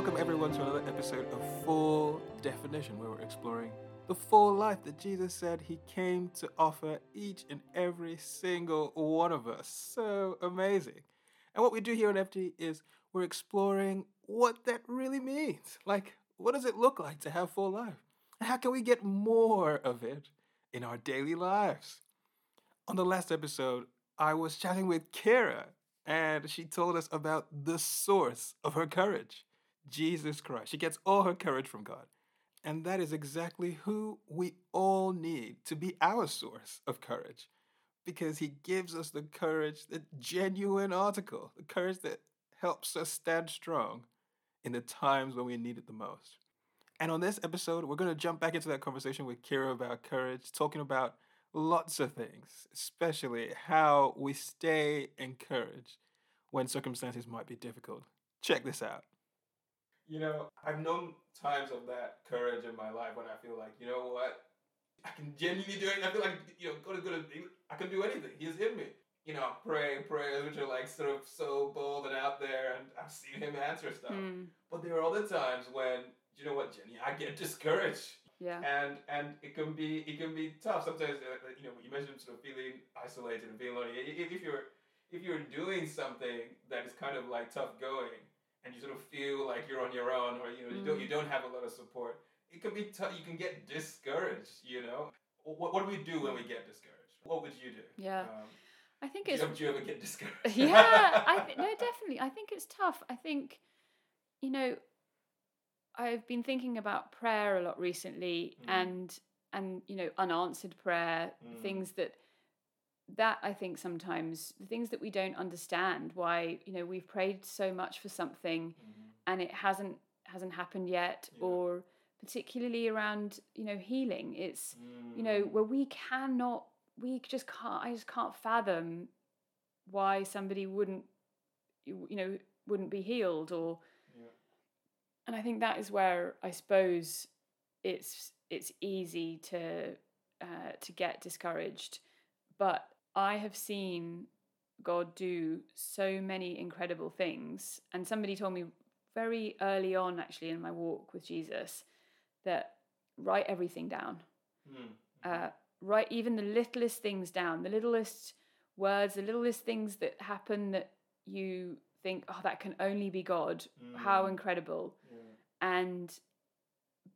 Welcome everyone to another episode of Full Definition, where we're exploring the full life that Jesus said he came to offer each and every single one of us. So amazing. And what we do here on FD is we're exploring what that really means. Like, what does it look like to have full life? And how can we get more of it in our daily lives? On the last episode, I was chatting with Kira, and she told us about the source of her courage Jesus Christ. She gets all her courage from God. And that is exactly who we all need to be our source of courage because he gives us the courage, the genuine article, the courage that helps us stand strong in the times when we need it the most. And on this episode, we're going to jump back into that conversation with Kira about courage, talking about lots of things, especially how we stay encouraged when circumstances might be difficult. Check this out. You know, I've known times of that courage in my life when I feel like, you know what, I can genuinely do it. I feel like, you know, go to go to, I can do anything. He's in me. You know, pray prayers which are like sort of so bold and out there, and I've seen him answer stuff. Mm, But there are other times when, you know what, Jenny, I get discouraged yeah. and and it can be it can be tough sometimes. Uh, uh, you know, you mentioned sort of feeling isolated and feeling lonely. If, if you're if you're doing something that is kind of like tough going, and you sort of feel like you're on your own, or you know you don't Mm. you don't have a lot of support, it can be tough. You can get discouraged. You know, what what do we do when we get discouraged? What would you do? Yeah. Um, I think do, you, it's do you ever get discouraged? yeah. I th- no, definitely. I think it's tough. I think, you know, I've been thinking about prayer a lot recently, Mm. and and you know, unanswered prayer, Mm. things that that I think sometimes the things that we don't understand. Why you know we've prayed so much for something Mhm. and it hasn't hasn't happened yet, Yeah. or particularly around you know healing. It's you know Mm. where we cannot we just can't i just can't fathom why somebody wouldn't you you know wouldn't be healed or Yeah. and i think that is where i suppose it's it's easy to uh, to get discouraged but i have seen god do so many incredible things and somebody told me very early on actually in my walk with jesus that write everything down Mm. uh, write even the littlest things down, the littlest words, the littlest things that happen that you think, oh, that can only be God. How Mm. incredible. Yeah. And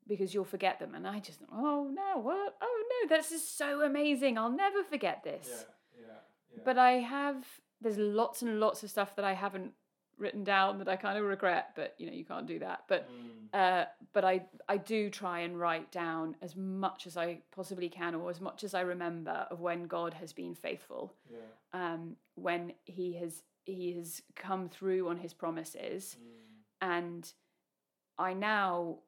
because you'll forget them. And I just, oh no, what? Oh no, this is so amazing. I'll never forget this. Yeah. But I have, there's lots and lots of stuff that I haven't written down that I kind of regret, but you know, you can't do that. But Mm. uh, but I I do try and write down as much as I possibly can, or as much as I remember of when God has been faithful, Yeah. um, when He has He has come through on His promises, Mm. and I now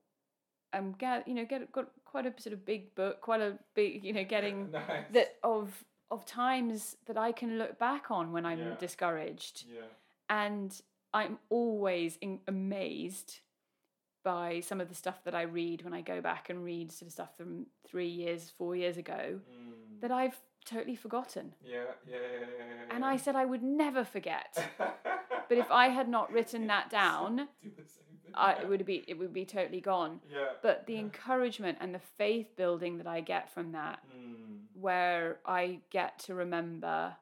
am get you know get got quite a sort of big book, quite a big you know getting nice. that of of times that I can look back on when I'm Yeah. discouraged Yeah. and I'm always in, amazed by some of the stuff that I read when I go back and read sort of stuff from three years, four years ago Mm. that I've totally forgotten. Yeah, yeah, yeah, yeah, yeah. And I said I would never forget. But if I had not written that down, do the same thing. I, it would be it would be totally gone. Yeah. But the encouragement and the faith building that I get from that, Mm. Where I get to remember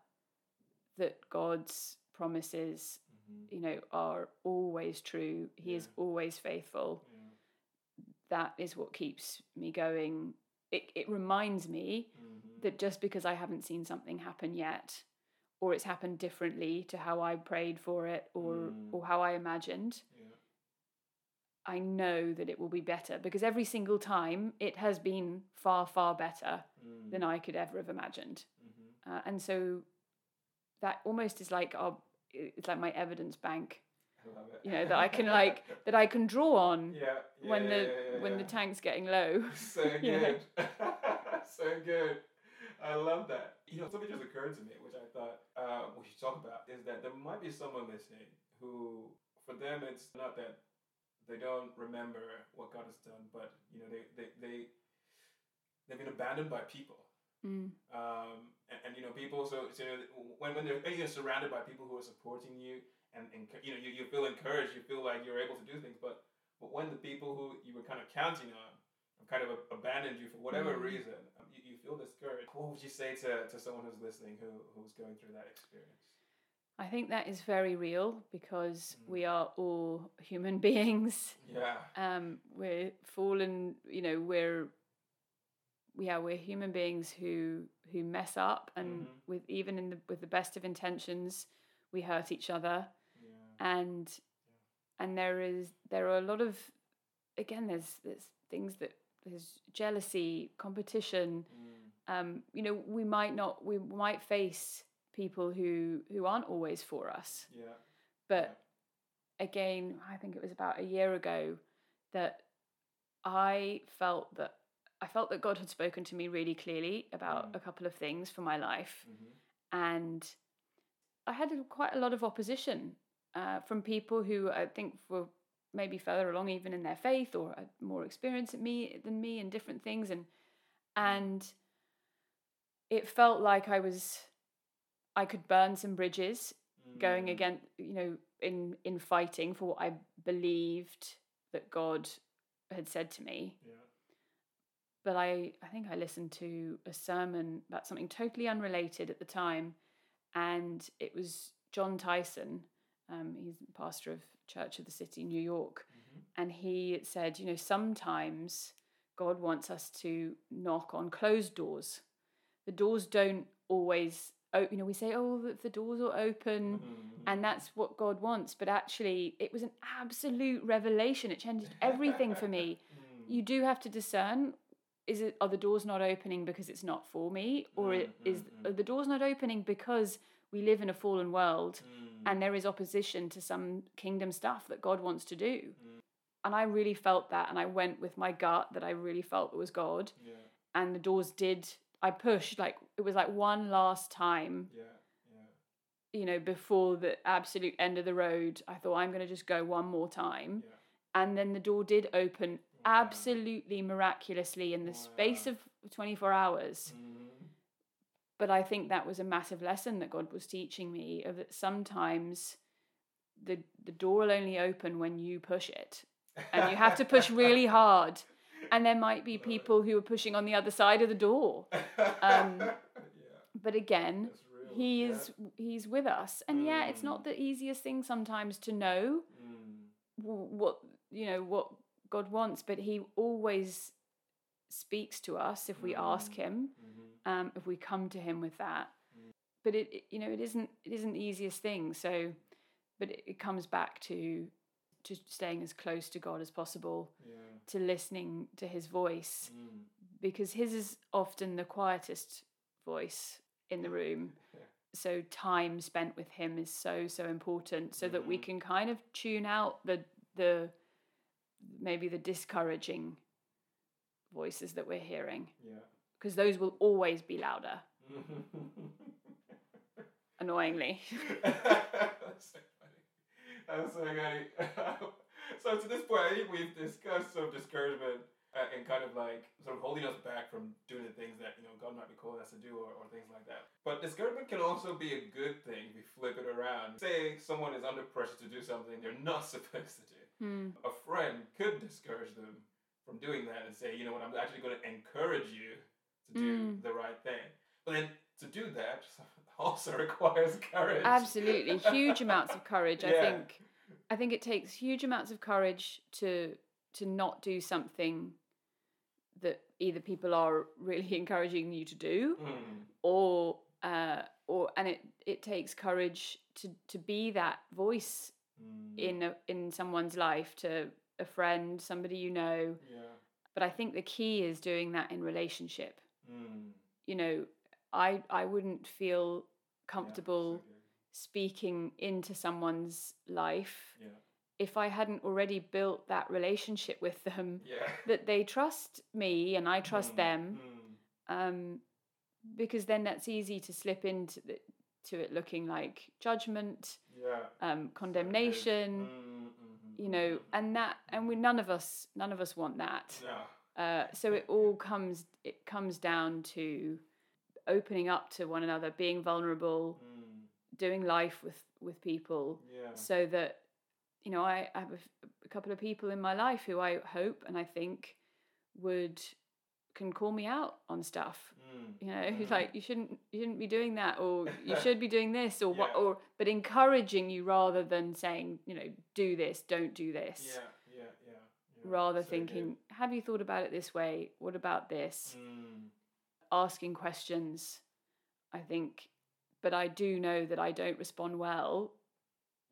that God's promises, Mhm. you know, are always true. He is always faithful. Yeah. that is what keeps me going. It, it reminds me Mhm. that just because I haven't seen something happen yet, or it's happened differently to how I prayed for it or, Mm. or how I imagined, Yeah. I know that it will be better because every single time it has been far, far better Mm. than I could ever have imagined. Mhm. Uh, and so that almost is like our, it's like my evidence bank, I love it. you know, that I can like, that I can draw on Yeah. yeah when the, yeah, yeah, when the tank's getting low. So good. so good. I love that. You know, something just occurred to me, which I thought uh, we should talk about, is that there might be someone listening who, for them, it's not that they don't remember what God has done, but you know, they they they they've been abandoned by people. Mm. Um, and, and you know, people. So, so when when they're you're surrounded by people who are supporting you, and, and you know, you, you feel encouraged, you feel like you're able to do things, but But when the people who you were kind of counting on have kind of abandoned you for whatever Mm. reason, you, you feel discouraged. What would you say to, to someone who's listening who, who's going through that experience? I think that is very real because Mm. we are all human beings. Yeah. Um, we're fallen, you know, we're yeah, we're human beings who who mess up and Mhm. with even in the with the best of intentions, we hurt each other. Yeah. and and there is there are a lot of again there's there's things that there's jealousy competition Mm. um you know we might not we might face people who who aren't always for us Yeah. but again i think it was about a year ago that i felt that i felt that god had spoken to me really clearly about Mm. a couple of things for my life Mhm. and I had quite a lot of opposition uh, from people who I think were maybe further along even in their faith or more experience at me than me in different things and and it felt like I was I could burn some bridges going Mm. again you know in in fighting for what I believed that God had said to me Yeah. but I, I think I listened to a sermon about something totally unrelated at the time, and it was Jon Tyson. Um, he's pastor of Church of the City, New York, Mhm. and he said, you know, sometimes God wants us to knock on closed doors. The doors don't always, oh, you know, we say, oh, if the doors are open, Mhm. and that's what God wants, but actually, it was an absolute revelation. It changed everything for me Mm. you do have to discern is it are the doors not opening because it's not for me or Mm, is mm, mm. are the doors not opening because we live in a fallen world Mm. and there is opposition to some kingdom stuff that God wants to do Mm. and I really felt that and I went with my gut that I really felt it was God Yeah. and the doors did I pushed like it was like one last time Yeah. Yeah. you know before the absolute end of the road I thought I'm going to just go one more time Yeah. and then the door did open Wow. absolutely miraculously in the space of 24 hours Mhm. but i think that was a massive lesson that god was teaching me of that sometimes the the door will only open when you push it and you have to push really hard and there might be people who are pushing on the other side of the door um. But again he yeah. is he's with us and yeah it's Mm. not the easiest thing sometimes to know Mm. what you know what God wants, but He always speaks to us if we ask Mm. Him, Mhm. um, if we come to Him with that. Mm. But it, it- you know, it isn't it isn't the easiest thing. So, but it, it comes back to to staying as close to God as possible, Yeah. to listening to His voice, Mm. because His is often the quietest voice in the room. Yeah. So time spent with Him is so so important, so that we Mhm. can kind of tune out the the maybe the discouraging voices that we're hearing Yeah. because those will always be louder annoyingly That's so funny. That's so funny. so to this point, I think we've discussed some discouragement uh, and kind of like sort of holding us back from doing the things that you know God might be calling us to do or, or things like that. But discouragement can also be a good thing if we flip it around. Say someone is under pressure to do something they're not supposed to do. Hmm. A friend could discourage them from doing that and say, you know what, I'm actually going to encourage you to do Mm. the right thing. But then to do that also requires courage. absolutely huge amounts of courage i think i think it takes huge amounts of courage to to not do something that either people are really encouraging you to do Mm. or uh or and it it takes courage to to be that voice Mm. in a, in someone's life to a friend somebody you know Yeah. but i think the key is doing that in relationship Mm. you know i i wouldn't feel Yeah, comfortable so speaking into someone's life Yeah. If i hadn't already built that relationship with them Yeah. that they trust me and i trust Mm, them mm. um, because then that's easy to slip into the, to it looking like judgment, Yeah. um, condemnation, Mm, mhm, you know, mhm. and that, and we none of us, none of us want that. No. Uh, so it all comes, it comes down to opening up to one another, being vulnerable, Mm, doing life with with people, yeah. so that you know, I, I have a couple of people in my life who I hope and I think would can call me out on stuff. Mm. You know, who's Mhm. like, you shouldn't you shouldn't be doing that or you should be doing this or what or but encouraging you rather than saying, you know, do this, don't do this. Yeah, yeah, yeah. yeah. Rather So good. thinking, have you thought about it this way? What about this? Mm. Asking questions, I think, but I do know that I don't respond well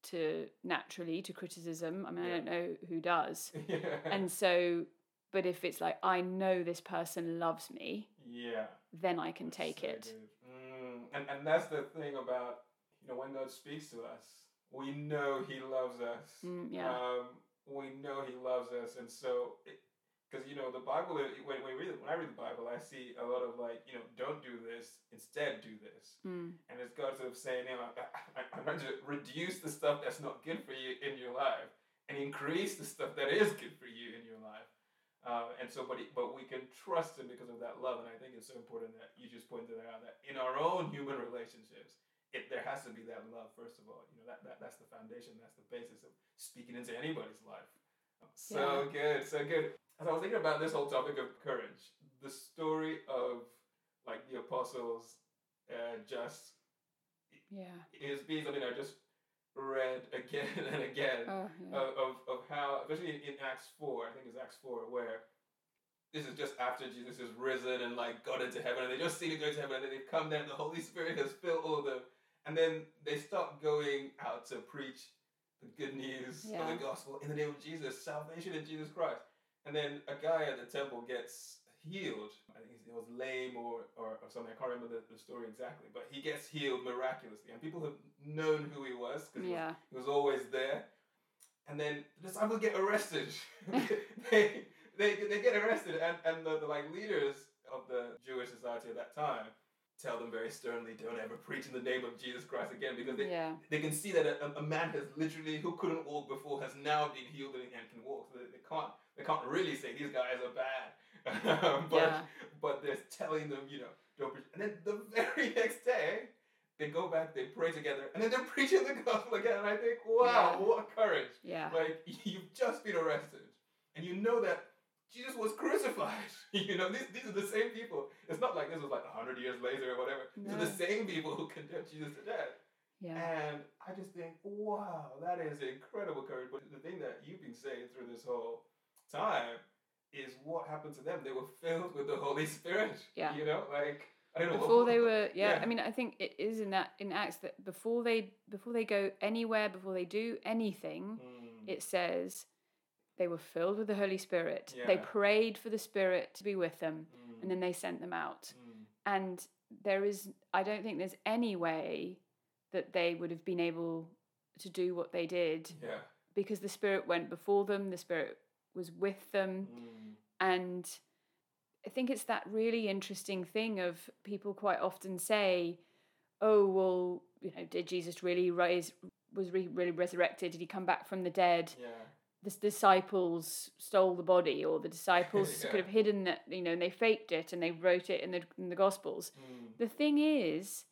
to naturally to criticism. I mean, I don't know who does. yeah. And so, but if it's like, I know this person loves me, yeah. then I can That's take so it. Mm. And and that's the thing about you know when God speaks to us, we know He loves us. Mm, yeah. Um, we know He loves us, and so because you know the Bible, when when, read, when I read the Bible, I see a lot of like you know don't do this, instead do this, Mm, and it's God sort of saying, you know, I, I'm going to reduce the stuff that's not good for you in your life and increase the stuff that is good for you in your life. Uh, and so, but he, but we can trust him because of that love, and I think it's so important that you just pointed out that in our own human relationships, it there has to be that love first of all. You know that, that that's the foundation, that's the basis of speaking into anybody's life. So good, so good. As I was thinking about this whole topic of courage, the story of like the apostles, uh, just yeah. is being something I just read again and again Oh, yeah. of, of, of how, especially in, in Acts 4, I think it's Acts 4, where this is just after Jesus is risen and like got into heaven, and they just see him go to heaven, and then they come there, and the Holy Spirit has filled all of them, and then they start going out to preach the good news of the gospel in the name of Jesus, salvation in Jesus Christ. And then a guy at the temple gets healed. I think it was lame or, or, or something. I can't remember the, the story exactly, but he gets healed miraculously, and people have known who he was because Yeah. he was always there. And then the disciples get arrested. they, they, they get arrested, and, and the, the like leaders of the Jewish society at that time tell them very sternly, "Don't ever preach in the name of Jesus Christ again," because they, yeah. they can see that a, a man has literally who couldn't walk before has now been healed and, and can walk. So they, they can't they can't really say these guys are bad, but Yeah. but they're telling them, you know, don't preach. And then the very next day, they go back, they pray together, and then they're preaching the gospel again. And I think, wow, Yeah. what courage! Yeah. Like you've just been arrested, and you know that Jesus was crucified. you know, these, these are the same people. It's not like this was like hundred years later or whatever. These are the same people who condemned Jesus to death. Yeah. And I just think, wow, that is incredible courage. But the thing that you've been saying through this whole time is what happened to them. They were filled with the Holy Spirit. Yeah. You know, like I don't know. before they were yeah, yeah. i mean i think it is in that in acts that before they before they go anywhere before they do anything Mm, it says they were filled with the holy spirit they prayed for the spirit to be with them mm, and then they sent them out mm, and there is i don't think there's any way that they would have been able to do what they did yeah. because the spirit went before them the spirit was with them Mm, and I think it's that really interesting thing of people quite often say, "Oh, well, you know, did Jesus really rise? Was re- really resurrected? Did he come back from the dead? yeah. The disciples stole the body, or the disciples Yeah. could have hidden it, you know, and they faked it and they wrote it in the in the Gospels." Mm, The thing is,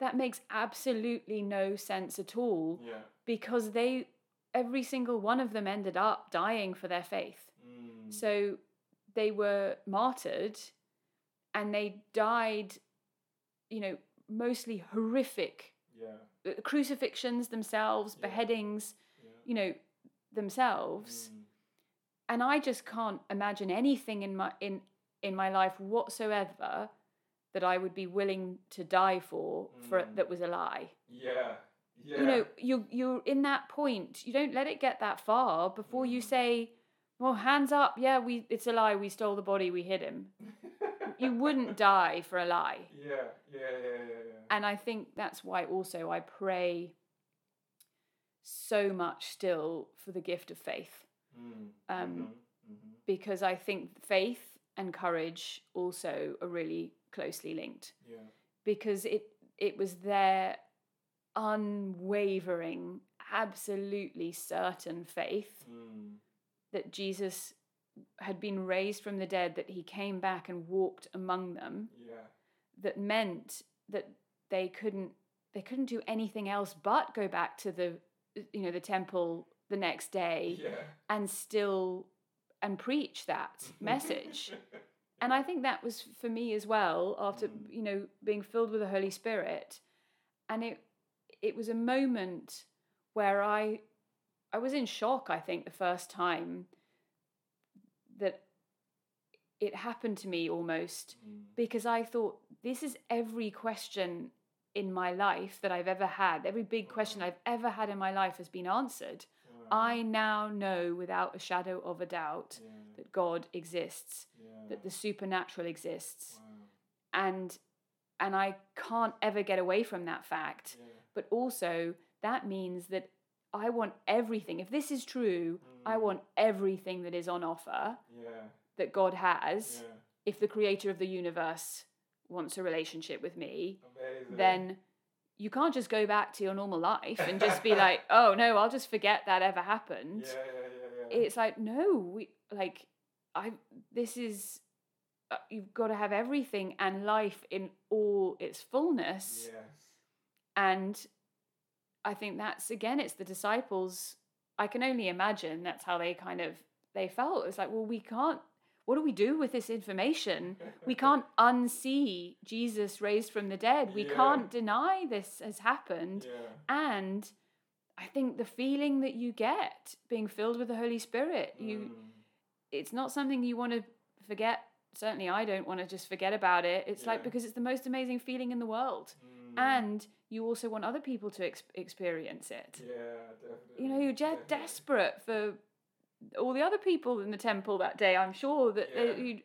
that makes absolutely no sense at all yeah. because they, every single one of them, ended up dying for their faith. Mm, So they were martyred and they died, you know, mostly horrific yeah. uh, crucifixions themselves, Yeah. beheadings, Yeah. you know, themselves. Mm, And I just can't imagine anything in my in in my life whatsoever that I would be willing to die for for Mm. that was a lie. yeah. Yeah. You know, you you're in that point. You don't let it get that far before you Mm. say, "Well, hands up. Yeah, we it's a lie. We stole the body. We hid him." You wouldn't die for a lie. Yeah. Yeah. Yeah. Yeah. Yeah. And I think that's why also I pray so much still for the gift of faith Mm, um, mhm, mhm. because I think faith and courage also are really closely linked Yeah. because it it was their unwavering absolutely certain faith Mm, that Jesus had been raised from the dead that he came back and walked among them yeah. that meant that they couldn't they couldn't do anything else but go back to the you know the temple the next day Yeah. and still and preach that message. And I think that was for me as well after Mm. you know being filled with the Holy Spirit, and it it was a moment where I I was in shock. I think the first time that it happened to me almost Mm. because I thought this is every question in my life that I've ever had. Every big question I've ever had in my life has been answered. Wow. I now know without a shadow of a doubt Yeah. that God exists, Yeah. that the supernatural exists, Wow. and and I can't ever get away from that fact. Yeah. But also that means that I want everything. If this is true, I Mm. want everything that is on offer Yeah. that God has. Yeah. If the creator of the universe wants a relationship with me, Amazing. then you can't just go back to your normal life and just be like, "Oh no, I'll just forget that ever happened." Yeah. Yeah. Yeah. Yeah. it's like no we like i this is uh, you've got to have everything and life in all its fullness Yes. And i think that's again it's the disciples i can only imagine that's how they kind of they felt it's like well we can't what do we do with this information we can't unsee jesus raised from the dead we Yeah. can't deny this has happened Yeah. and i think the feeling that you get being filled with the holy spirit you Mm. it's not something you want to forget. Certainly, I don't want to just forget about it. It's like because it's the most amazing feeling in the world, Mm. and you also want other people to ex- experience it. Yeah. Definitely. You know, you're just definitely. desperate for all the other people in the temple that day. I'm sure that they, you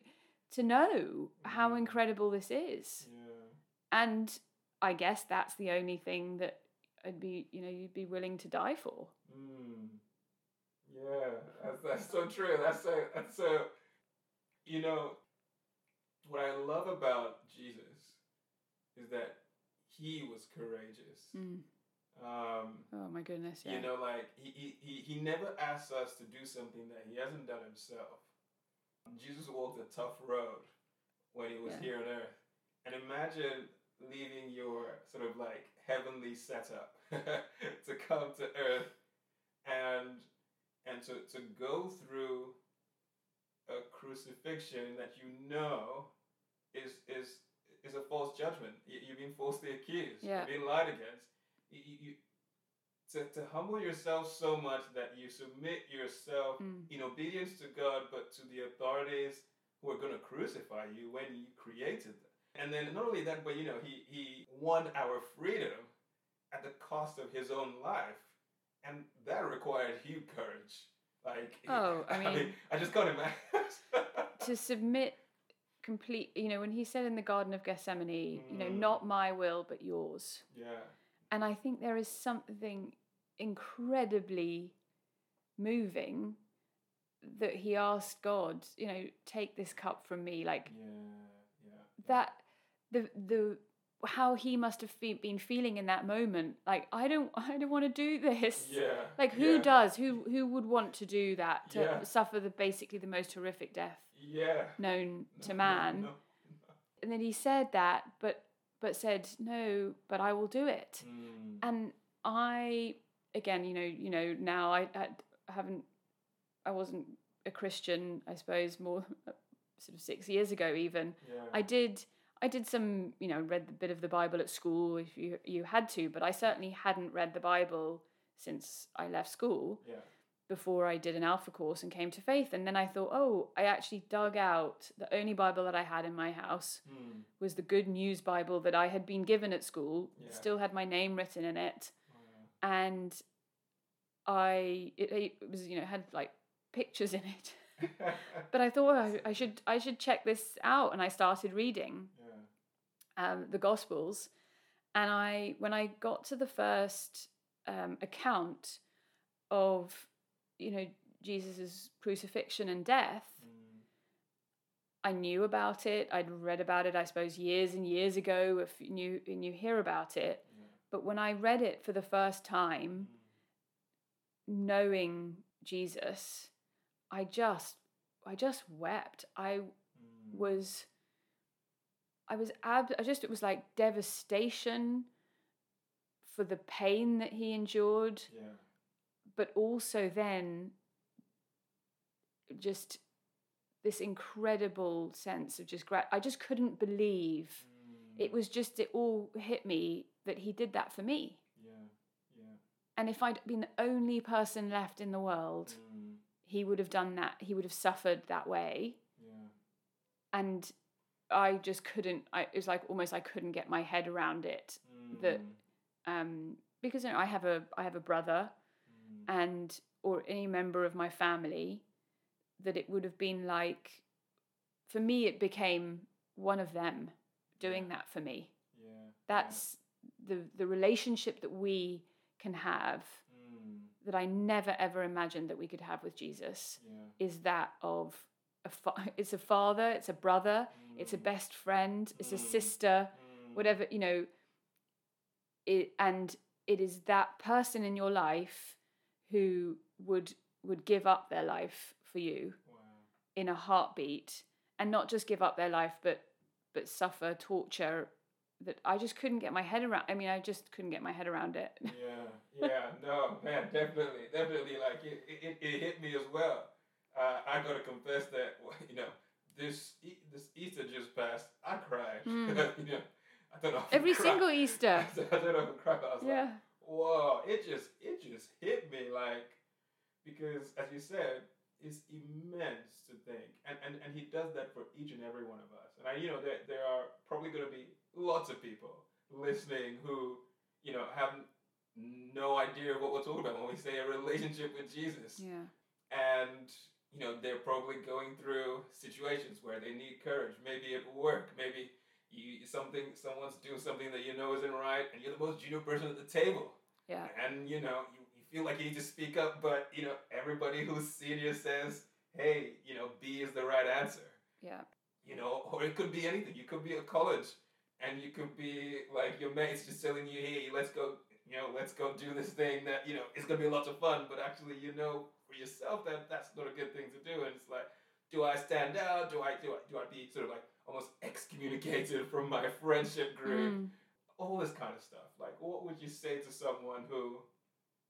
to know how Mm. incredible this is, Yeah. and I guess that's the only thing that I'd be, you know, you'd be willing to die for. Mm. Yeah, that's, that's so true. That's so that's so. You know, what I love about Jesus is that he was courageous. Mm. Um, Oh my goodness, yeah. You know, like he, he he never asks us to do something that he hasn't done himself. Jesus walked a tough road when he was Yeah. here on earth, and imagine leaving your sort of like heavenly setup to come to earth and and to, to go through a crucifixion that you know is is is a false judgment. You, you've been falsely accused. Yeah. You've been lied against. You, you, to, to humble yourself so much that you submit yourself Mm. in obedience to God, but to the authorities who are going to crucify you when you created them. And then not only that, but you know, he, he won our freedom at the cost of his own life. And that required huge courage. Like, Oh, I mean- I just can't imagine. to submit complete you know when he said in the garden of gethsemane you know Mm. not my will but yours yeah. and i think there is something incredibly moving that he asked god you know take this cup from me like Yeah. Yeah. that the the how he must have fe- been feeling in that moment like i don't i don't want to do this Yeah. like who yeah, does who who would want to do that to Yeah. suffer the basically the most horrific death Yeah. known to man no, and then he said that but but said no but i will do it. Mm. and i again you know you know now i, I haven't i wasn't a christian i suppose more sort of six years ago even Yeah. i did i did some you know read a bit of the bible at school if you you had to but i certainly hadn't read the bible since i left school yeah. before I did an alpha course and came to faith. And then I thought, oh, I actually dug out the only Bible that I had in my house Mm. was the Good News Bible that I had been given at school. Yeah. Still had my name written in it, Wow. and I it, it was you know had like pictures in it. But I thought I, I should I should check this out, and I started reading yeah. Um, the Gospels, and I when I got to the first um, account of you know Jesus's crucifixion and death, Mm. I knew about it. I'd read about it, I suppose, years and years ago. If you knew and you hear about it, Yeah. but when I read it for the first time, Mm. knowing Jesus, I just I just wept. I Mm. was I was ab I just it was like devastation for the pain that he endured, Yeah. but also then just this incredible sense of just grat- I just couldn't believe it was just it all hit me that he did that for me. Yeah. Yeah. And if I'd been the only person left in the world, Mm. he would have done that. He would have suffered that way. Yeah. And I just couldn't. I, it was like almost I couldn't get my head around it. That Mm. um, because you know, I have a I have a brother, Mm. and or any member of my family, that it would have been like, for me, it became one of them doing Yeah. that for me. Yeah. yeah. That's the the relationship that we can have Mm. that I never ever imagined that we could have with Jesus Yeah. is that of a fa- it's a father, it's a brother, it's a Mm. best friend, it's a Mm. sister, Mm. whatever you know. It and it is that person in your life who would would give up their life for you Wow. in a heartbeat, and not just give up their life, but but suffer torture that I just couldn't get my head around. I mean, I just couldn't get my head around it. yeah, yeah, no, man, definitely, definitely. Like it, it, it hit me as well. Uh, I gotta confess that you know this this Easter just passed. I cried. Mm. you know, I don't know. I Every single Easter. I don't know if I I was like, Yeah. whoa! It just it just hit me like because as you said, it's immense to think, and and and he does that for each and every one of us. And I, you know, there there are probably going to be lots of people listening who you know have no idea what we're talking about when we say a relationship with Jesus Yeah. and you know they're probably going through situations where they need courage maybe at work maybe you something someone's doing something that you know isn't right and you're the most junior person at the table Yeah. and you know you, you feel like you need to speak up but you know everybody who's senior says hey you know b is the right answer Yeah. you know or it could be anything you could be at college and you could be like your mates just telling you hey let's go you know let's go do this thing that you know it's gonna be lots of fun but actually you know for yourself that that's not a good thing to do. And it's like do i stand out? Do i do i do i be sort of like almost excommunicated from my friendship group? Mm. all this kind of stuff. Like what would you say to someone who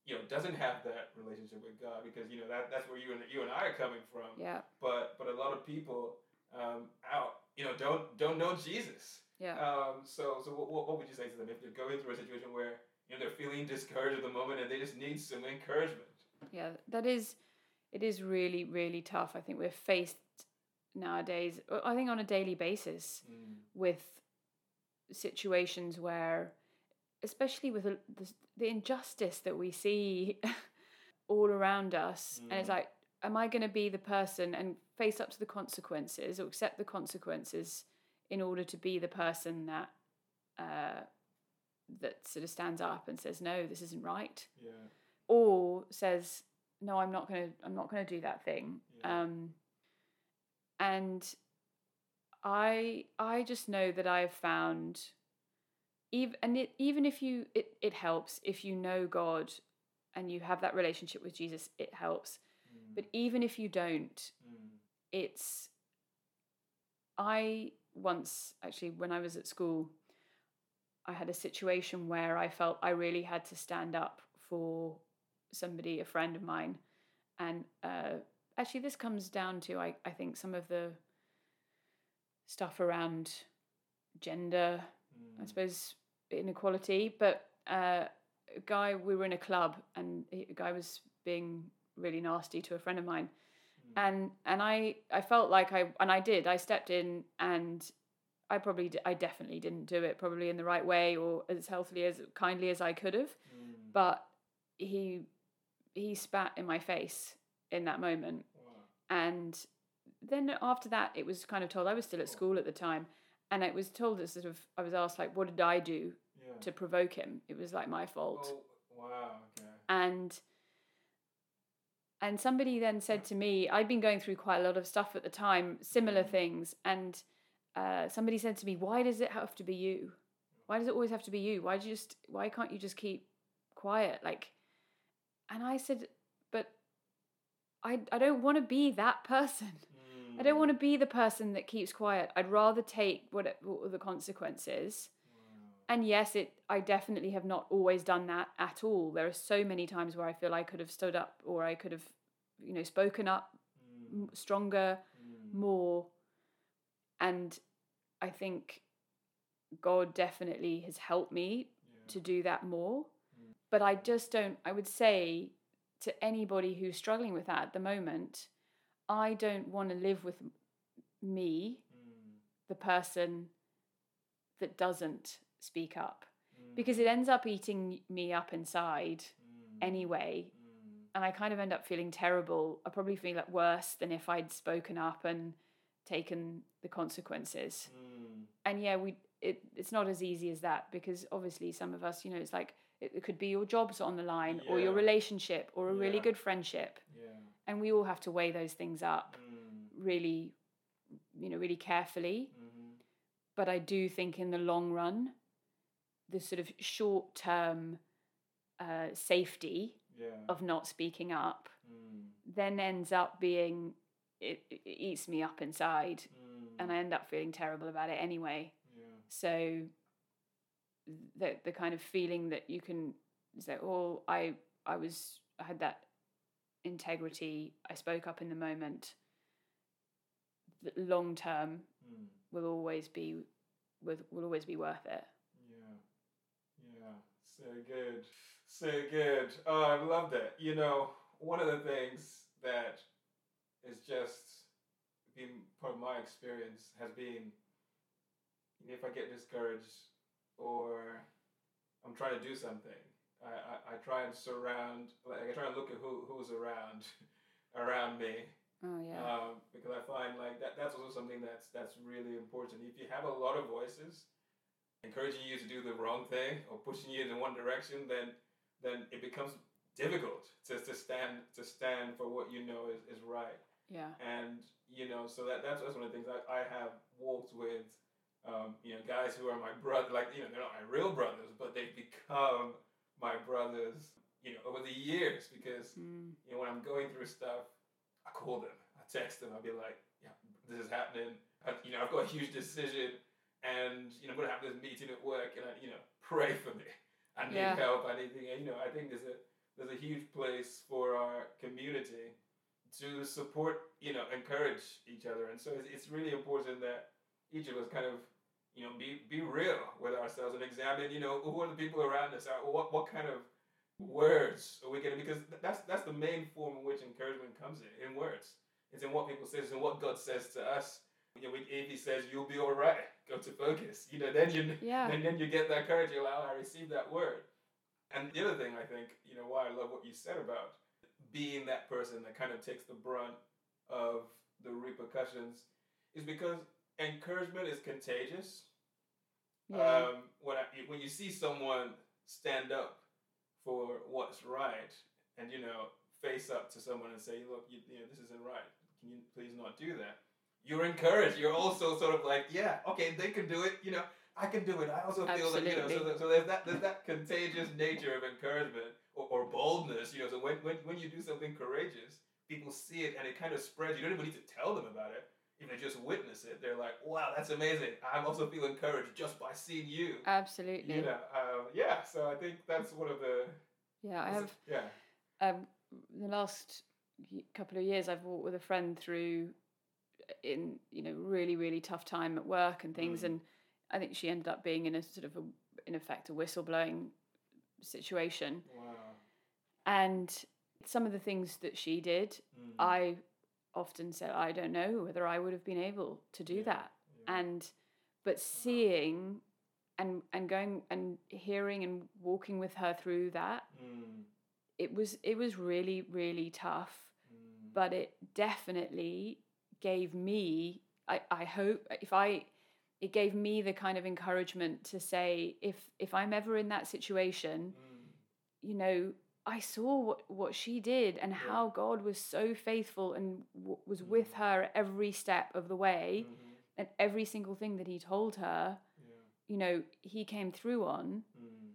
you know doesn't have that relationship with god? Because you know that that's where you and you and i are coming from. Yeah. but but a lot of people um, out you know don't don't know jesus. Yeah. um, so so what, what, what would you say to them if they're going through a situation where you know they're feeling discouraged at the moment and they just need some encouragement Yeah. That is, it is really, really tough. I think we're faced nowadays, I think on a daily basis, with situations where, especially with the, the, the injustice that we see all around us, and it's Mm. like, am I going to be the person and face up to the consequences or accept the consequences in order to be the person that uh, that sort of stands up and says, no, this isn't right, yeah or says, no, I'm not going to, I'm not going to do that thing. Yeah. Um, and I, I just know that I've found, even and it, even if you, it, it helps if you know God, and you have that relationship with Jesus, it helps. Mm, But even if you don't, mm, it's I once actually when I was at school I had a situation where I felt I really had to stand up for somebody a friend of mine and uh, actually this comes down to I, I think some of the stuff around gender I mm, suppose inequality but uh, a guy we were in a club and he- a guy was being really nasty to a friend of mine. Mm, and and I I felt like I and I did I stepped in and I probably I definitely didn't do it probably in the right way or as healthily as kindly as I could have. Mm. but he he spat in my face in that moment. Wow. and then after that it was kind of told I was still at school at the time and it was told that sort of I was asked like what did I do yeah. to provoke him? It was like my fault. Oh, wow okay. And and somebody then said to me i'd been going through quite a lot of stuff at the time similar Mm. things and uh, somebody said to me why does it have to be you? Why does it always have to be you? Why do you just why can't you just keep quiet? Like and i said but i i don't want to be that person. I don't want to be the person that keeps quiet. I'd rather take what, it, what the consequences. And yes, it I definitely have not always done that at all. There are so many times where I feel I could have stood up or I could have, you know, spoken up Mm, stronger, mm, more. And I think God definitely has helped me yeah, to do that more. But I just don't, I would say to anybody who's struggling with that at the moment, I don't want to live with me, mm, the person that doesn't speak up, mm, because it ends up eating me up inside mm, anyway. mm, And I kind of end up feeling terrible. I probably feel like worse than if I'd spoken up and taken the consequences. mm, and yeah we it, it's not as easy as that because obviously some of us you know it's like it, it could be your jobs on the line or your relationship or a really good friendship. Yeah, and we all have to weigh those things up mm, really you know really carefully. Mhm, but i do think in the long run the sort of short term uh, safety yeah, of not speaking up mm, then ends up being it, it eats me up inside. Mm, and i end up feeling terrible about it anyway. Yeah, so the the kind of feeling that you can say oh i i was i had that integrity i spoke up in the moment long term mm. will always be with will always be worth it Yeah, yeah, so good, so good. Oh, I love that. You know, one of the things that is just been part of my experience has been if I get discouraged or I'm trying to do something, I, I, I try and surround, like I try and look at who who's around, around me, oh yeah um, because I find like that that's also something that's that's really important. If you have a lot of voices encouraging you to do the wrong thing or pushing you in one direction, then then it becomes difficult to, to stand to stand for what you know is, is right. yeah And you know, so that that's, that's one of the things I, I have walked with um, you know, guys who are my brother like, you know, they're not my real brothers, but they've become my brothers, you know, over the years because mm. you know, when I'm going through stuff, I call them, I text them, I'll be like, yeah, this is happening. I, you know, I've got a huge decision and, you know, I'm going to have this meeting at work and, I, you know, pray for me. I need Yeah. help, I need, you know, I think there's a, there's a huge place for our community to support, you know, encourage each other. And so it's, it's really important that each of us kind of, you know, be, be real with ourselves and examine, you know, who are the people around us? Are, what, what kind of words are we getting? Because that's that's the main form in which encouragement comes in, in words. It's in what people say, it's in what God says to us. You know, if He says you'll be all right, go to focus. You know, then you Yeah. then, then you get that courage. You're like, oh, I received that word. And the other thing I think, you know, why I love what you said about being that person that kind of takes the brunt of the repercussions is because encouragement is contagious yeah um, when I, when you see someone stand up for what's right, and you know face up to someone and say, "Look, you, you know this isn't right. Can you please not do that?" You're encouraged. You're also sort of like, "Yeah, okay, they can do it. You know, I can do it. I also feel that you know." So, that, so there's that there's that contagious nature of encouragement or, or boldness. You know, so when, when when you do something courageous, people see it and it kind of spreads. You don't even need to tell them about it. If they just witness it, they're like, "Wow, that's amazing! I'm also feel encouraged just by seeing you." absolutely You know, um, yeah. So I think that's one of the. yeah i have Yeah. um, the last couple of years I've walked with a friend through in you know really really tough time at work and things Mm. and I think she ended up being in a sort of a, in effect a whistleblowing situation Wow. and some of the things that she did Mm. I often said I don't know whether I would have been able to do Yeah, that yeah. and but seeing and and going and hearing and walking with her through that Mm. it was it was really really tough Mm. but it definitely gave me I, I hope if I it gave me the kind of encouragement to say if if I'm ever in that situation Mm. you know I saw what what she did and Yeah. how God was so faithful and w- was with Mm. her every step of the way Mhm. and every single thing that he told her Yeah. you know he came through on Mm.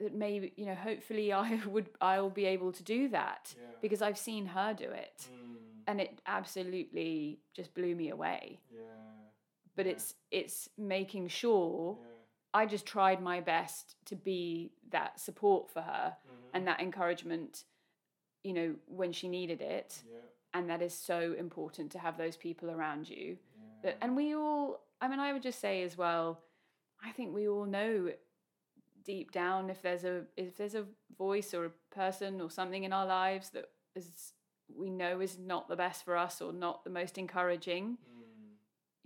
that maybe you know hopefully I would I'll be able to do that Yeah. because I've seen her do it Mm. and it absolutely just blew me away Yeah. but it's it's making sure. I just tried my best to be that support for her Mhm. and that encouragement, you know, when she needed it. yeah, And that is so important to have those people around you. yeah. That, and we all, I mean, I would just say as well, I think we all know deep down if there's a if there's a voice or a person or something in our lives that is we know is not the best for us or not the most encouraging Mm,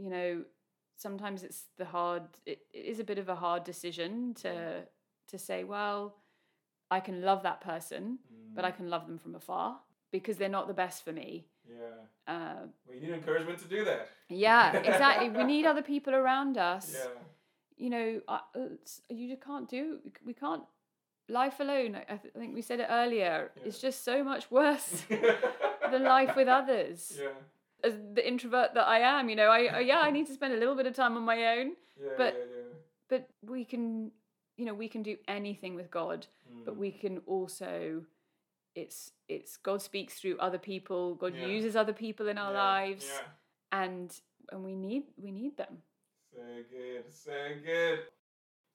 you know sometimes it's the hard it, it is a bit of a hard decision to Yeah. to say well i can love that person but i mm, can love them from afar because they're not the best for me yeah. uh, Well, need encouragement to do that. yeah exactly we need other people around us Yeah. you know I, you just can't do we can't life alone i, I th- I think we said it earlier Yeah. is just so much worse than life with others Yeah. As the introvert that i am you know I, I yeah i need to spend a little bit of time on my own Yeah. But- yeah, yeah. but we can you know we can do anything with god but Mm, we can also it's it's god speaks through other people god uses other people in our lives Yeah. and and we need we need them So good, so good.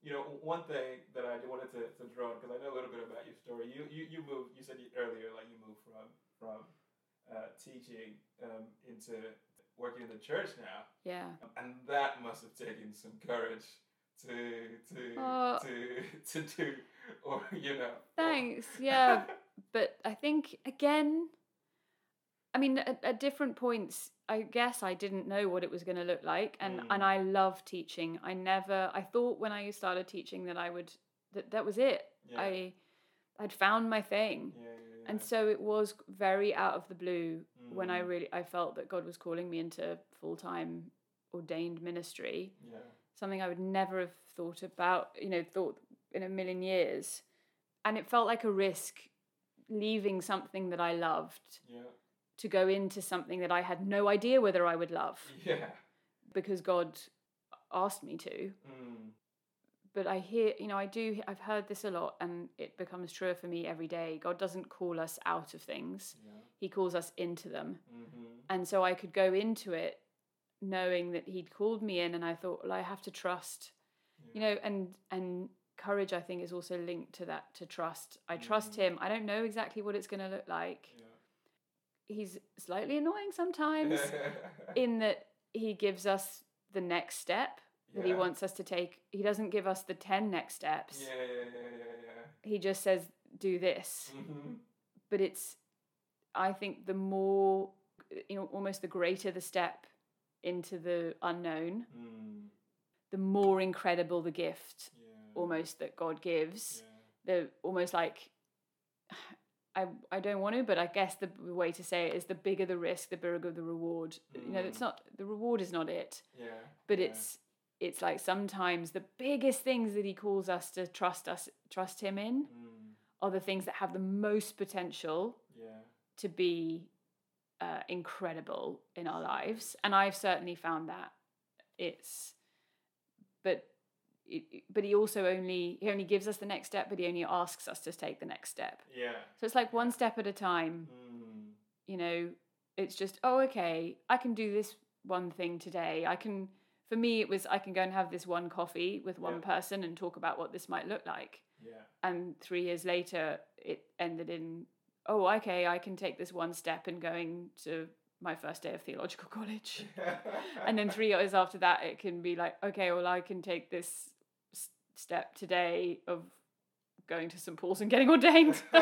You know, one thing that I wanted to, to draw because I know a little bit about your story. You you, you moved. You said you, earlier like you moved from from uh, teaching um, into working in the church now, yeah and that must have taken some courage to to Oh. to to do, or you know. thanks yeah but i think again i mean at, at different points i guess i didn't know what it was going to look like and Mm. and i love teaching i never i thought when i started teaching that i would that that was it yeah. i i'd found my thing yeah, yeah, yeah. and so it was very out of the blue when i Mm. really i felt that god was calling me into full-time ordained ministry. Yeah, something i would never have thought about you know thought in a million years. And it felt like a risk leaving something that i loved yeah, to go into something that i had no idea whether i would love. Yeah. because god asked me to. Mm, but I hear, you know, I do, I've heard this a lot and it becomes truer for me every day. God doesn't call us out of things, yeah. He calls us into them. Mm-hmm. And so I could go into it knowing that He'd called me in and I thought, well, I have to trust, you know, and, and, courage i think is also linked to that to trust i trust Mm. him i don't know exactly what it's going to look like he's slightly annoying sometimes in that he gives us the next step that he wants us to take he doesn't give us the 10 next steps Yeah, yeah, yeah, yeah, he just says do this. Mm-hmm. but it's i think the more you know almost the greater the step into the unknown Mm, the more incredible the gift yeah. almost that god gives Yeah. the almost like I, I don't want to, but I guess the way to say it is the bigger the risk, the bigger the reward. You know, it's Mm. not the reward is not it, Yeah. but yeah. it's it's like sometimes the biggest things that he calls us to trust us trust him in Mm, are the things that have the most potential yeah. to be uh, incredible in our lives. and i've certainly found that it's but it, but he also only he only gives us the next step but he only asks us to take the next step. Yeah. so it's like one step at a time. Mm, you know it's just oh okay i can do this one thing today. I can for me it was i can go and have this one coffee with one Yeah. person and talk about what this might look like. Yeah. and three years later it ended in oh okay i can take this one step in going to my first day of theological college. And then three years after that it can be like okay well i can take this s- step today of going to st paul's and getting ordained.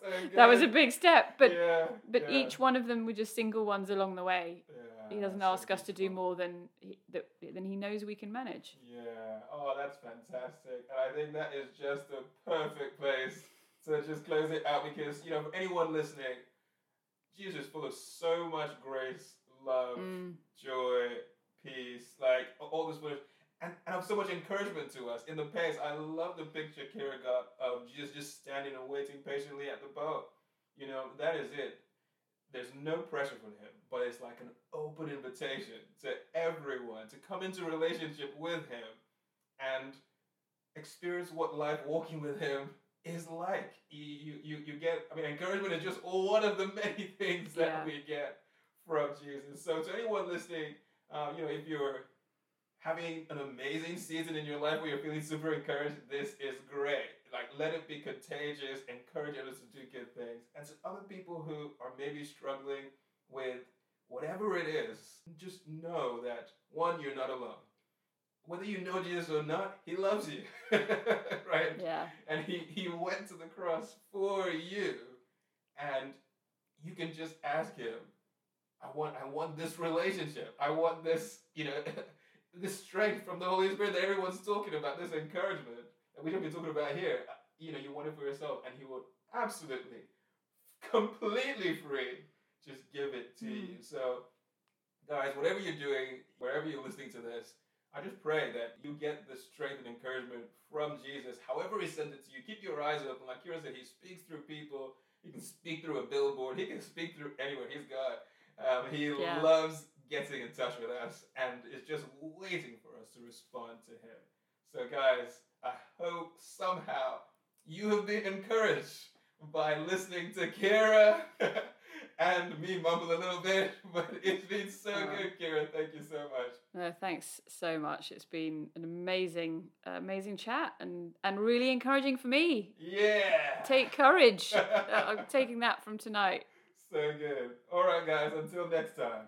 So that was a big step but yeah, but each one of them were just single ones along the way. Yeah, he doesn't so ask us to do more than he, that, than he knows we can manage Yeah. Oh, that's fantastic. And I think that is just the perfect place to just close it out because, you know, for anyone listening, Jesus is full of so much grace, love, Mm. joy, peace, like all this word. And, and of so much encouragement to us. In the past, I love the picture Kira got of Jesus just standing and waiting patiently at the boat. You know, that is it. There's no pressure from him, but it's like an open invitation to everyone to come into relationship with him and experience what life walking with him is like. You, you, you, get, I mean, encouragement is just one of the many things that Yeah. we get from Jesus. So, to anyone listening, uh, you know, if you're having an amazing season in your life where you're feeling super encouraged, this is great. Like, let it be contagious, encourage others to do good things. And to other people who are maybe struggling with whatever it is, just know that one, you're not alone. Whether you know Jesus or not, he loves you. right? Yeah. And he, he went to the cross for you. And you can just ask him, I want I want this relationship. I want this, you know, this strength from the Holy Spirit that everyone's talking about, this encouragement we should be talking about here. You know, you want it for yourself, and he will absolutely, completely free, just give it to mm. you. So, guys, whatever you're doing, wherever you're listening to this, I just pray that you get the strength and encouragement from Jesus, however He sent it to you. Keep your eyes open. Like Kira said, He speaks through people. He can speak through a billboard. He can speak through anywhere. He's God. Um, he yeah. loves getting in touch with us and is just waiting for us to respond to Him. So, guys, I hope somehow you have been encouraged by listening to Kira and me mumble a little bit, but it's been so good, Kira. Thank you so much. No, thanks so much. It's been an amazing, uh, amazing chat and and really encouraging for me. Yeah. Take courage. uh, I'm taking that from tonight. So good. All right, guys. Until next time.